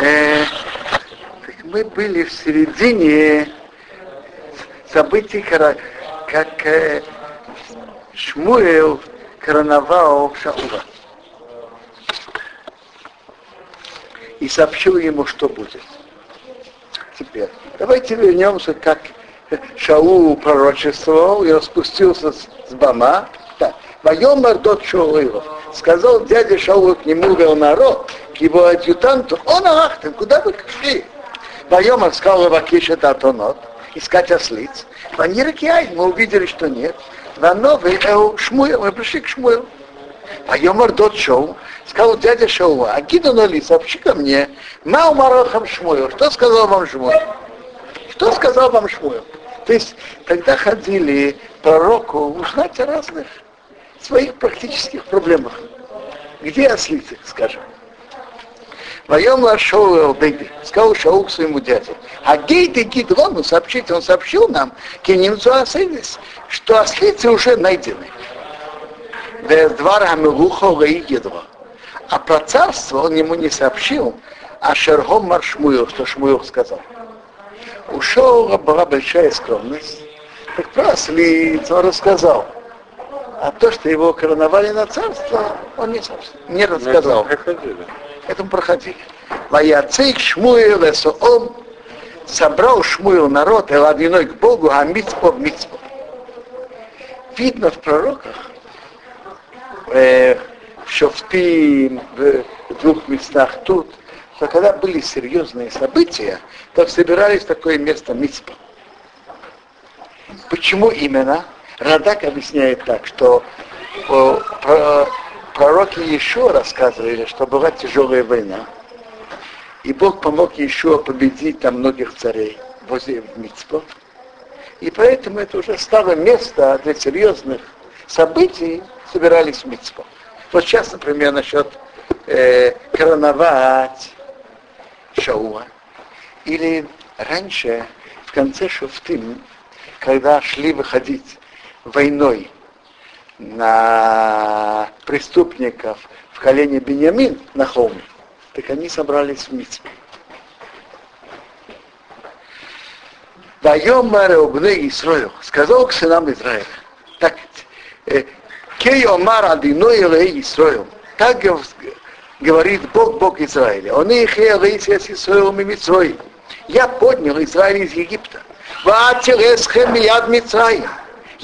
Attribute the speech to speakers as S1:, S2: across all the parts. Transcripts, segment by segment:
S1: Э, мы были в середине событий, как э, Шмуэл короновал Шаула. И сообщил ему, что будет. Теперь, давайте вернемся, как Шаул пророчествовал и распустился с, с Бама. Так. Вайомар дот Шаулова. Сказал дядя Шаул к нему, вел народ, к его адъютанту, он ахтем, куда вы шли? Вайомар сказал Вакиша Татонот, искать ослиц. Ваниракиай, мы увидели, что нет. Вановый Эу Шмуэл, мы пришли к Шмуэлу. Вайомар дот Шоу, сказал дядя Шаула, а Гиду Ноли, сообщи ко мне, Мау Марохам Шмуэл, что сказал вам Шмуэл? Что сказал вам Шмуэл? То есть, когда ходили пророку узнать о разных своих практических проблемах. Где ослицы, скажем? Воем Шоу Бэйби, сказал Шоу своему дяде. А Гейды Гидрону сообщить, он сообщил нам, Кенинцу Асейдис, что ослицы уже найдены. А про царство он ему не сообщил, а Шергом Маршмуил, что Шмуил сказал. У Шоура была большая скромность, так про ослиц он рассказал. А то, что его короновали на царство, он не, не рассказал. Это мы проходили. Ваяцейк Шмуил Эсоом собрал Шмуил народ и ладиной к Богу, а мицпо в мицпо. Видно в пророках, э, в Шофтим, в двух местах тут, что когда были серьезные события, то собирались в такое место мицпо. Почему именно? Радак объясняет так, что про, пророки еще рассказывали, что была тяжелая война. И Бог помог еще победить там многих царей возле Мицпо. И поэтому это уже стало место для серьезных событий, собирались в Мицпо. Вот сейчас, например, насчет э, короновать Шауа. Или раньше, в конце Шуфтым, когда шли выходить войной на преступников в колене Бениамин на холме, так они собрались в Мицпе. Даем Мареобне Исраил, сказал к сынам Израиля, так, э, Кей Омар Адиной Элей Исраил, так говорит Бог, Бог Израиля, он их с Исраилом и. Я поднял Израиль из Египта. Ваатилесхем яд Мицраим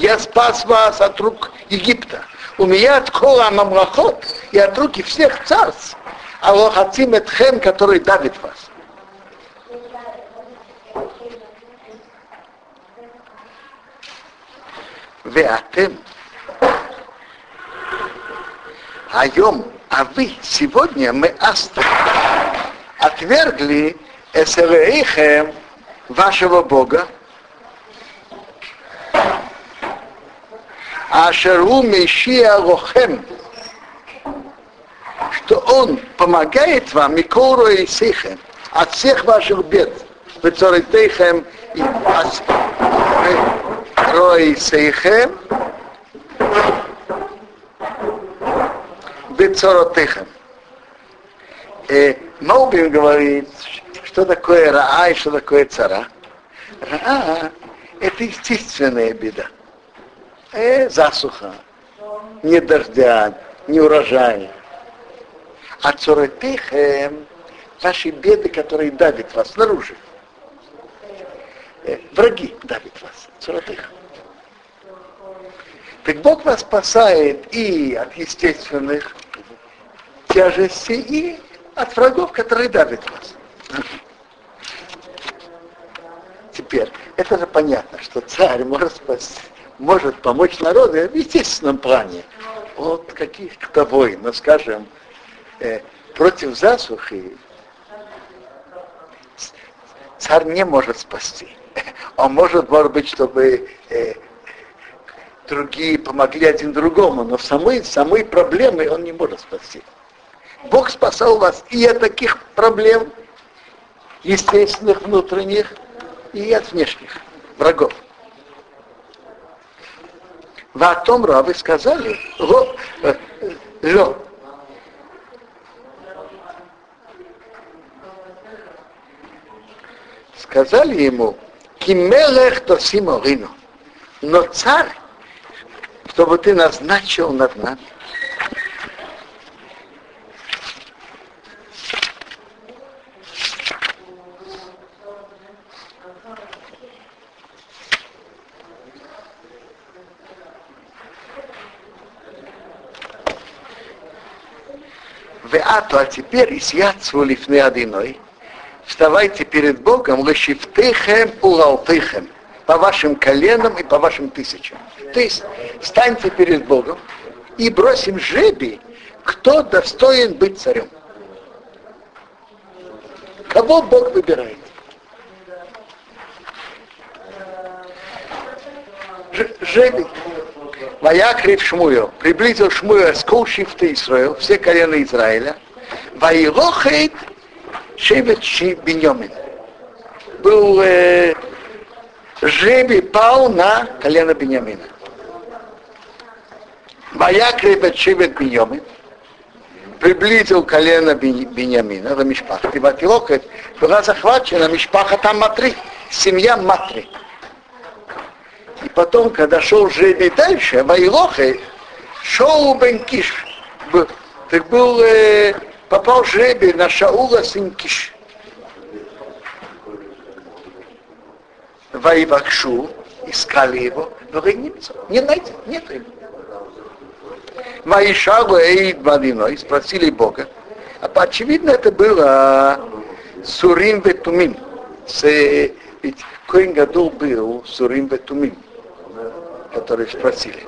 S1: я спас вас от рук Египта. У меня от кола мамлахот и от руки всех царств. А лохацим этхем, который давит вас. Веатем. Айом, а вы сегодня мы аста отвергли эсерейхем вашего Бога, Ашеру Мешия Рохем, что он помогает вам Микору и Сихем от всех ваших бед. Вецоритейхем и Рой Сейхем Бецоротехем. Моубин говорит, что такое Раа и что такое цара. Раа – это естественная беда э, засуха, ни дождя, ни урожая. А цуретихем ваши беды, которые давят вас снаружи. Э, враги давят вас. Цуретихем. Так Бог вас спасает и от естественных тяжестей, и от врагов, которые давят вас. Теперь, это же понятно, что царь может спасти, может помочь народу в естественном плане от каких-то войн, ну, скажем, э, против засухи царь не может спасти. Он может, может быть, чтобы э, другие помогли один другому, но самой, самой проблемы он не может спасти. Бог спасал вас и от таких проблем, естественных, внутренних, и от внешних врагов. Ва Атомра, вы сказали, ло, э, ло. Сказали ему, Кимелех Тосиморину, но царь, чтобы ты назначил над нами. Веату, а теперь исьяцву лифны одиной, вставайте перед Богом, лешифтыхем улалтыхем, по вашим коленам и по вашим тысячам. То есть встаньте перед Богом и бросим жеби, кто достоин быть царем. Кого Бог выбирает? Ж, жеби. Ваякрив Шмуил, приблизил Шмуил Сколшифта Израил, все колена Израиля, Ваилохейт Шевет Беньомин. Был э, жребий пал на колено Беньямина. Ваякрив Шевет Беньомин, приблизил колено Беньямина, это Мишпах. И Ватилохет была захвачена Мишпаха там Матри, семья Матри. И потом, когда шел жребий дальше, Вайлохе, шел Бенкиш, так был, э, попал жребий на Шаула сын Киш. Ваивакшу, искали его, но не, не найдете, нет его. Маишагу Эйд Мадиной, спросили Бога. А очевидно, это было Сурим Бетумим. Ведь коем году был Сурим Бетумим которые спросили.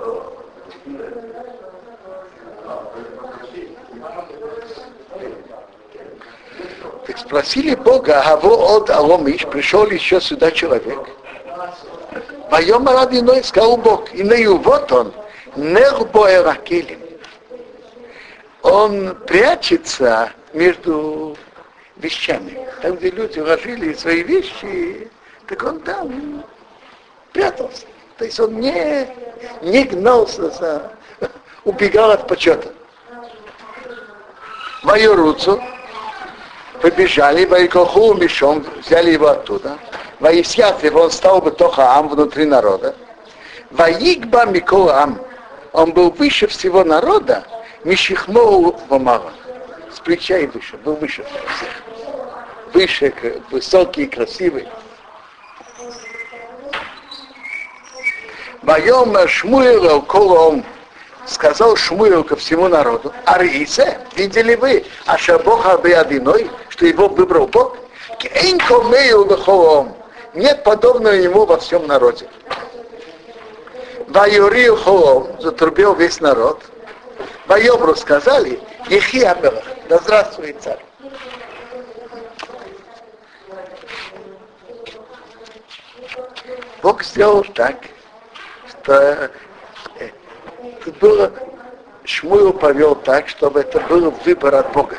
S1: Так спросили Бога, а во от Аломиш, пришел еще сюда человек. Моем родиной сказал Бог, и на вот он, нербоэракелем. Он прячется между вещами. Там, где люди ложили свои вещи, так он там прятался. То есть он не, не гнался за, убегал от почета. Майоруцу побежали, Вайкоху мешом, взяли его оттуда. Ваисят его, он стал бы Тохаам внутри народа. Ваигба Микоам, он был выше всего народа, Мишихмоу Вамава. С плеча и выше, был выше всех. Выше, высокий, красивый. Моем Шмуил колом сказал Шмуил ко всему народу, Арисе, видели вы, а Шабоха Беадиной, что его выбрал Бог? Нет подобного ему во всем народе. Вайорил холом, затрубил весь народ. Вайобру сказали, Ехи Амелах, да здравствует царь. Бог сделал так, что э, это было, Шмуил повел так, чтобы это был выбор от Бога.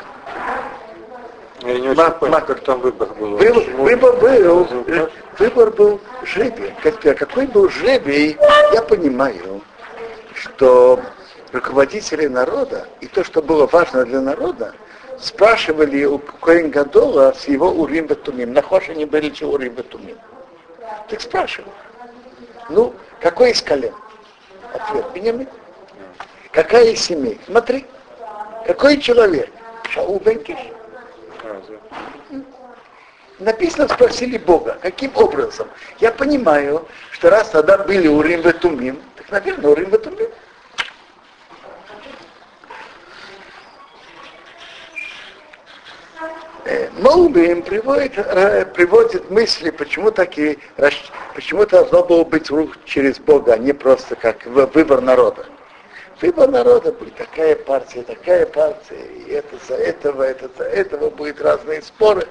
S2: Я не очень понял, как там выбор был.
S1: Был, выбор был, выбор был жребий. Какой был жребий, я понимаю, что руководители народа и то, что было важно для народа, спрашивали у Коин Гадола с его Урим Батумим. Нахож они были че Урим Батумим. Так спрашивали. Ну, какой из колен? Ответ. Бенямин. Какая из семей? Смотри. Какой человек? Шаул Бенкиш. Написано, спросили Бога, каким образом? Я понимаю, что раз тогда были Урим Ветумим, так, наверное, Урим Ветумим. Молбим приводит, э, приводит мысли, почему такие, почему должно было быть рух через Бога, а не просто как выбор народа. Выбор народа будет такая партия, такая партия, и это за этого, это за этого, будет разные споры.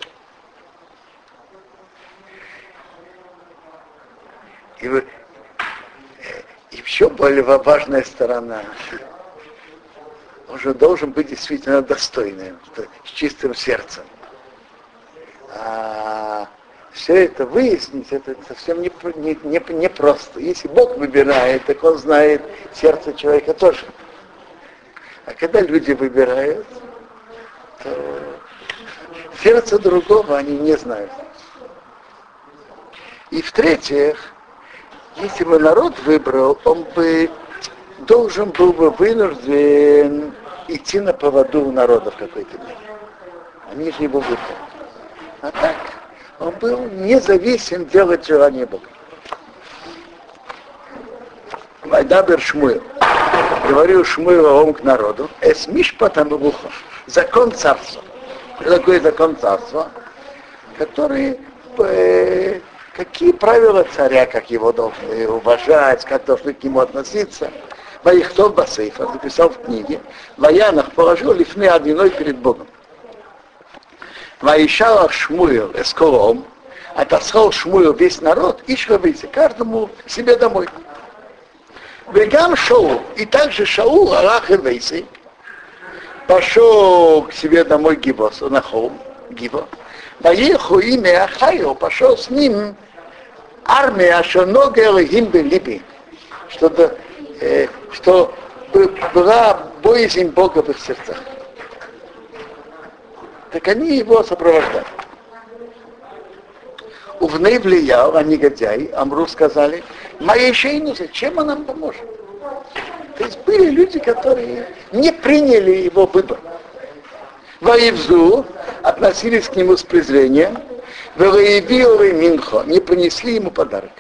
S1: И, э, и еще более важная сторона. Он же должен быть действительно достойным, с чистым сердцем а все это выяснить, это совсем не, не, не, не просто. Если Бог выбирает, так Он знает сердце человека тоже. А когда люди выбирают, то сердце другого они не знают. И в-третьих, если бы народ выбрал, он бы должен был бы вынужден идти на поводу народа в какой-то мере. Они же его выбрали. А так, он был независим делать желание Бога. Вайдабер Шмуэл. Говорил Шмуэл он к народу. Эсмиш потому Закон царства. Что такое закон царства? Который э, какие правила царя, как его должны уважать, как должны к нему относиться. Ваихтов Басейфа записал в книге, Ваянах положил лифны одиной перед Богом. Ваишала Шмуил эсколом, отослал Шмуил весь народ, и выйти каждому себе домой. Вегам Шоу, и также Шаул, Аллах и Вейси, пошел к себе домой Гибос, на холм, Гибо. Поехал имя Ахайо, пошел с ним армия Шонога Элохим Либи, что, э, что была боязнь Бога в их сердцах. Так они его сопровождали. Увней влиял, а негодяй, Амру сказали, моей шейну, зачем он нам поможет? То есть были люди, которые не приняли его выбор. Воевзу относились к нему с презрением, Велаевилы Минхо не принесли ему подарок.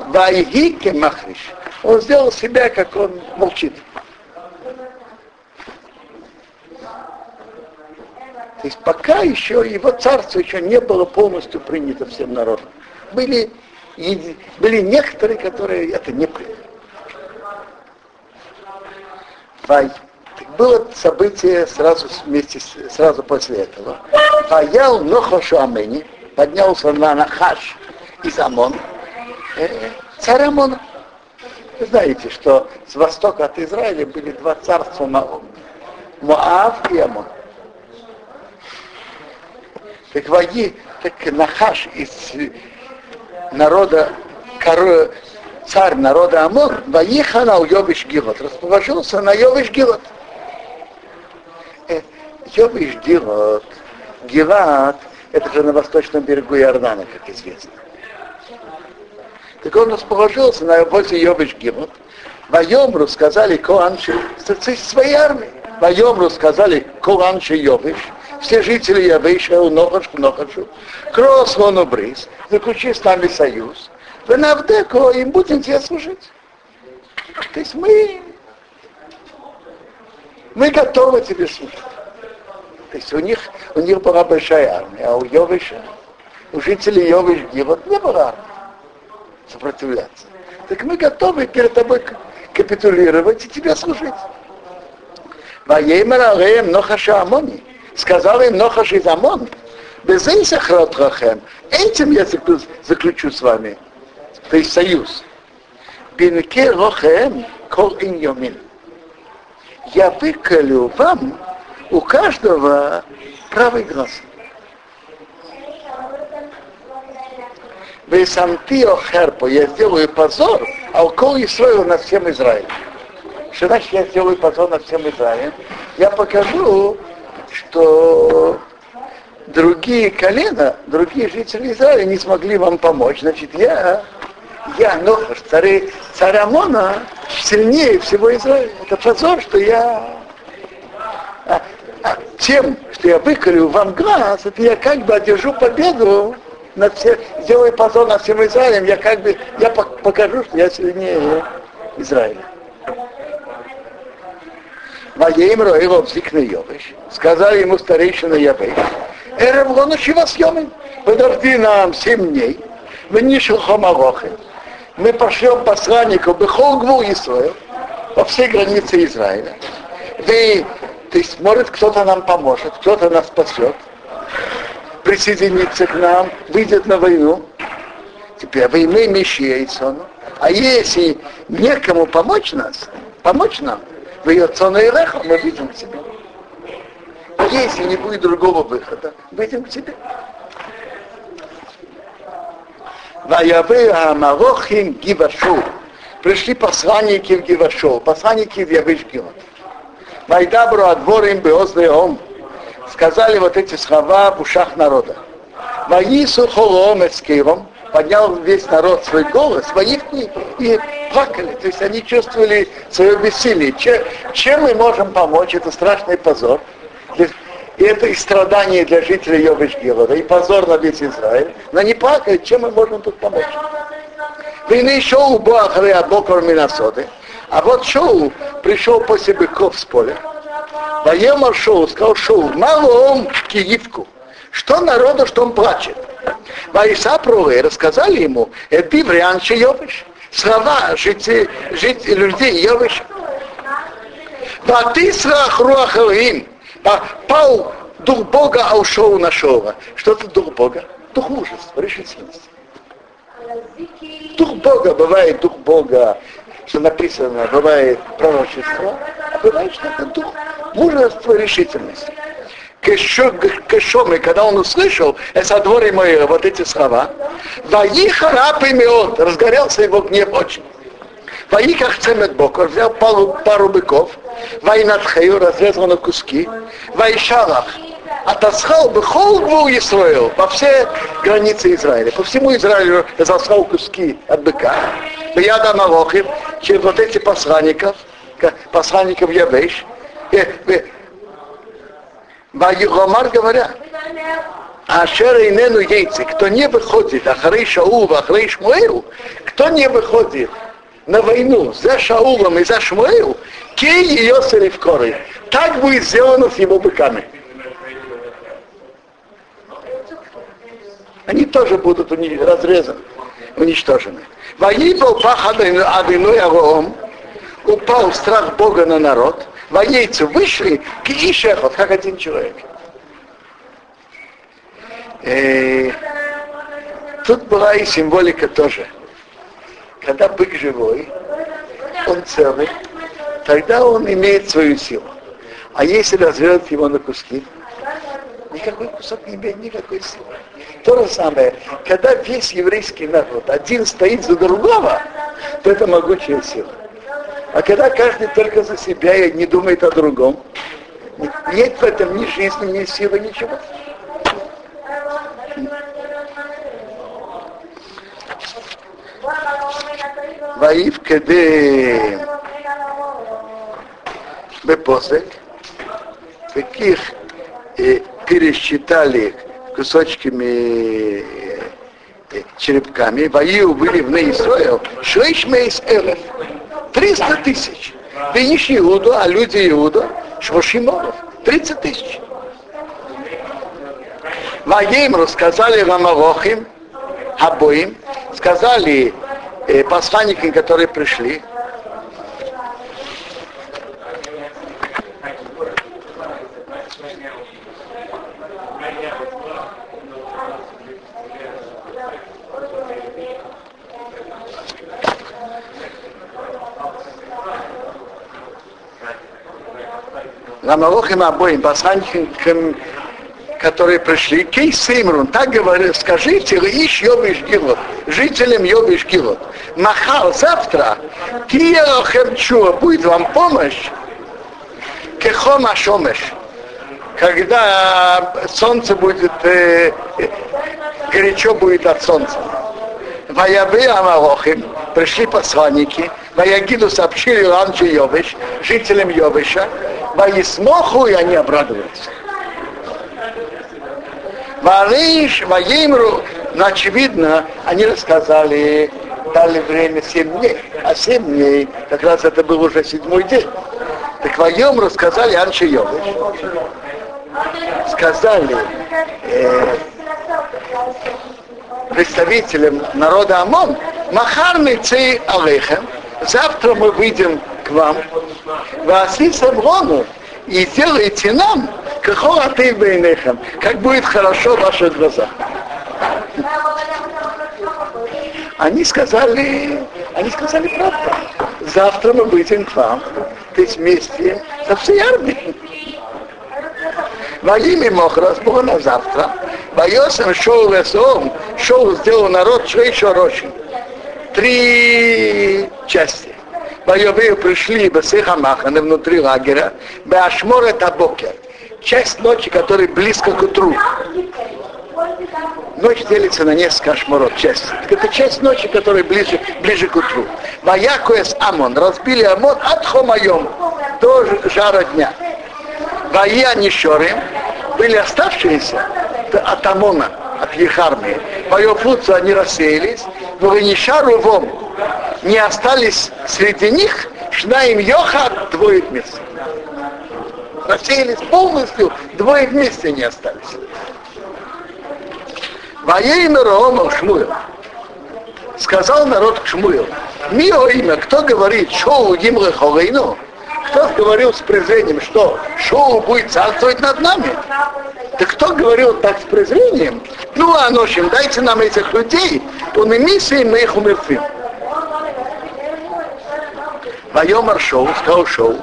S1: Вайгике Махриш. Он сделал себя, как он молчит. То есть пока еще его царство еще не было полностью принято всем народом. Были, были некоторые, которые это не приняли. Было событие сразу вместе, сразу после этого. Ваял Нохошу Амени, поднялся на Нахаш из Амон, э, царь Амона. Вы знаете, что с востока от Израиля были два царства Моав и Амон. Так Ваги, так Нахаш из народа царь народа Амон, Ваихана у Йовиш Гилот, расположился на Йовиш Гилот. Йовиш Гилот, Гилат, это же на восточном берегу Иордана, как известно. Так он расположился на возле Йовиш Гилот. Вайомру сказали Коанши, своей армии. Вайомру сказали Коанши Йовиш, все жители Явиша, Нохаш, Нохашу, Крослону Бриз, заключи с нами союз. Вы на Вдеко, им будем тебе служить. То есть мы, мы готовы тебе служить. То есть у них, у них была большая армия, а у Йовиша, у жителей Йовиш Гивот не было армии сопротивляться. Так мы готовы перед тобой капитулировать и тебе служить. Ваеймер Алеем Нохаша Амони. Сказал им Нохаш из Амон. Этим я заключу с вами. То есть союз. Бенке Рохем Кол Ин Я выколю вам у каждого правый глаз. Вы самтио херпо, я сделаю позор, а у кого Исраил над всем Израилем. Что значит я сделаю позор над всем Израилем? Я покажу, что другие колена, другие жители Израиля не смогли вам помочь. Значит, я, я, Нохаш, царь, царь Амона, сильнее всего Израиля. Это позор, что я а, а тем, что я выколю вам глаз, это я как бы одержу победу над всем, сделаю позор над всем Израилем, я как бы, я покажу, что я сильнее Израиля. Ваеим Роилов Зикна Йовиш. Сказали ему старейшина Явеш. Эревлону Шивасьемин. Подожди нам семь дней. Мы не шелхомарохи. Мы пошлем посланников Бехолгву Исраил по всей границе Израиля. Вы то есть, может, кто-то нам поможет, кто-то нас спасет, присоединится к нам, выйдет на войну. Теперь войны мещается. А если некому помочь нас, помочь нам, в ее цону и лехо, мы выйдем к себе. Если не будет другого выхода, выйдем к себе. Ваявы Амарохим Гивашу. Пришли посланники в Гивашу, посланники в Явиш Гилот. Майдабру отборим беозлеом. Сказали вот эти слова в ушах народа. Ваису холом эскиром, поднял весь народ свой голос, воих и, плакали. То есть они чувствовали свое бессилие. Чем, чем мы можем помочь? Это страшный позор. И это и страдание для жителей Йовиш Гилода, и позор на весь Израиль. Но не плакают, чем мы можем тут помочь? Вины еще у Бахары от Бокор Минасоды. А вот Шоу пришел после быков с поля. Воемар Шоу сказал Шоу, мало он киевку. Что народу, что он плачет. Ваиса Прувы рассказали ему, вариант Йовиш. Слова жителей, жителей людей Йовиша. Ватисрах руахалим. Пал дух Бога, а ушел нашего. Что это дух Бога? Дух мужества, решительности. Дух Бога бывает дух Бога, что написано, бывает пророчество, а бывает, что это дух мужества и решительности. Кешомы, когда он услышал, это дворе мои вот эти слова, Ваиха раб имеот, разгорелся его гнев очень. Ваиках цемет бокор, взял пару, пару быков, Вайнатхею разрезал на куски, Вайшалах, отосхал бы холгву Исраил по все границы Израиля. По всему Израилю разослал куски от быка. Я дам Алохим через вот эти посланников, посланников Явеш. Вайгомар говоря, Ашер и Нену Яйцы, кто не выходит, Ахрей Шаул, Ахрей Шмуэл, кто не выходит на войну за Шаулом и за Шмуэл, кей ее в коры. Так будет сделано с его быками. Они тоже будут разрезаны, уничтожены. Воибал пах адыной агоом, упал страх Бога на народ, воейцы вышли к Ишехот, как один человек. И тут была и символика тоже. Когда бык живой, он целый, тогда он имеет свою силу. А если разрезать его на куски, никакой кусок не имеет никакой силы. То же самое, когда весь еврейский народ один стоит за другого, то это могучая сила. А когда каждый только за себя и не думает о другом, нет в этом ни жизни, ни силы, ничего. Ваив кеде бепосек, таких э, пересчитали кусочками э, черепками, вою были в Неисроил, шейшмейс элев, 300 тысяч. Ты не Иуду, а люди Иуда, Швошиморов, 30 тысяч. Ваим рассказали Рамарохим, обоим, сказали э, посланникам, которые пришли, Ламалохим обоим, посланникам, которые пришли, Кей Сеймрун, так говорит, скажите, ищ Йобиш Гилот, жителям Йобиш Гилот. Махал завтра, Чуа, будет вам помощь, Кехома Шомеш, когда солнце будет, э, горячо будет от солнца. Ваябы Амалохим, пришли посланники, Ваягиду сообщили Ламче Йовиш, жителям Йовиша, Ваисмоху, и они обрадуются. Вариш, Ваимру, но очевидно, они рассказали, дали время 7 дней, а 7 дней, как раз это был уже седьмой день. Так Ваем рассказали Анчи Йовиш. Сказали э, представителям народа Амон, Махарный цей Алейхем, завтра мы выйдем к вам, Васисам Рону, и сделайте нам, как ты бейнехам, как будет хорошо в ваших глазах. Они сказали, они сказали правду. Завтра мы выйдем к вам, то есть вместе со всей армией. Во имя Мохрас было на завтра. Боесом шел лесом, шел сделал народ шорочим. Три части. Боевые пришли Бесехамаханы внутри лагеря, Беашмор это Бокер. Часть ночи, которая близко к утру. ночь делится на несколько шмурот, часть. Это часть ночи, которая ближе, ближе к утру. Ваякуэс Амон, разбили Амон от Хомайом до жара дня. Вая Нишорим, были оставшиеся от Амона, от их армии. Они рассеялись, но Нишару вом не остались среди них, шна им Йоха двое вместе. Рассеялись полностью, двое вместе не остались. Воейну Рома Шмуил. Сказал народ к Шмуил. Мио имя, кто говорит, шоу Гимлы Ховейну? Кто говорил с презрением, что шоу будет царствовать над нами? Да кто говорил так с презрением? Ну, а ночью дайте нам этих людей, он и миссии, мы их умертвим. Вайомар шоу, сказал шоу.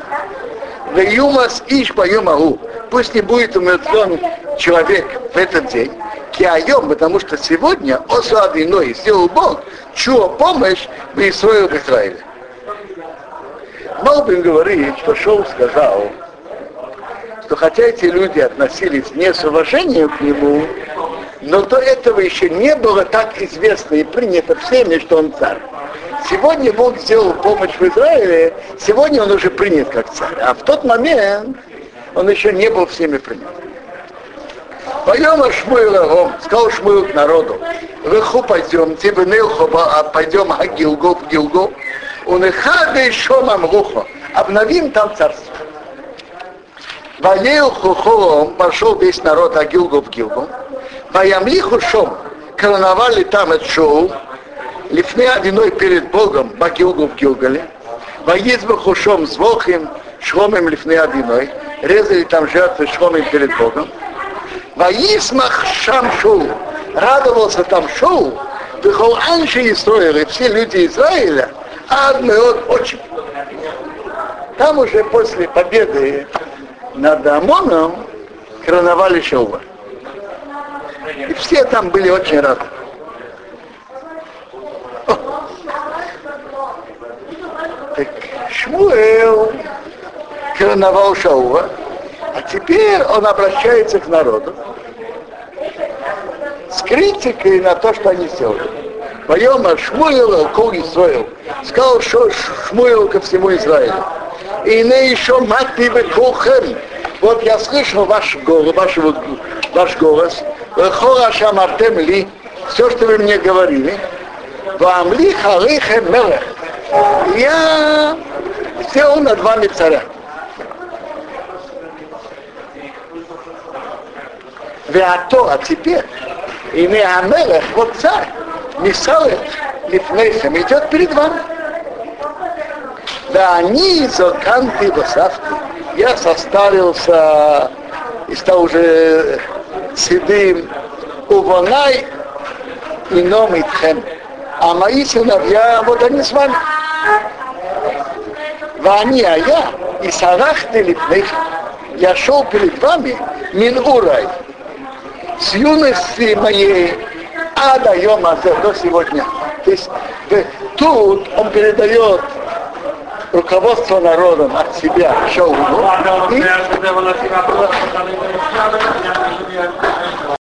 S1: Ваюмас иш баюмагу. Пусть не будет умертвен человек в этот день. Киайом, потому что сегодня Осу Адиной сделал Бог чуо помощь в Исраиле в Израиле. Малбин говорит, что Шоу сказал, что хотя эти люди относились не с уважением к нему, но до этого еще не было так известно и принято всеми, что он царь. Сегодня Бог сделал помощь в Израиле, сегодня он уже принят как царь. А в тот момент он еще не был всеми принят. Пойдем Шмуил сказал Шмуил к народу, Веху пойдем, тебе Нилхоба, а пойдем Агилго в Гилго, он и хады еще нам рухо, обновим там царство. Ваеил хухолом пошел весь народ Агилго в Гилго, Ваямлиху шом, короновали там это шоу, лифне одиной перед Богом Багилгу в Гилгале, Ваизбаху шом с Вохим, шхомем лифне одиной, резали там жертвы шхомем перед Богом, Ваисмах Шам Шоу. Радовался там Шоу. Дыхол Анши Израиля, все люди Израиля, Адмеот очень. Там уже после победы над Амоном короновали Шоува. И все там были очень рады. Так Шмуэл короновал Шаува, а теперь он обращается к народу с критикой на то, что они сделали. Поема Шмуил Кол Исраил. Сказал что Шмуил ко всему Израилю. И не еще мати вы кухем. Вот я слышал ваш голос, ваш, ваш голос. Хора шамартем ли. Все, что вы мне говорили. Вам ли халихем мелех. Я сделал над вами царя. Веато, а теперь, и не Амелех, вот царь, Мисалет, Лифнейхем, идет перед вами. Да они зоканты васавты. Я состарился и стал уже седым. Увонай и ном итхем. А мои сыновья, вот они с вами. Вани, а я, и сарахты лифнейхем. Я шел перед вами, мин урай, с юности моей а даем до сегодня. То есть тут он передает руководство народом от себя Шаулу. И,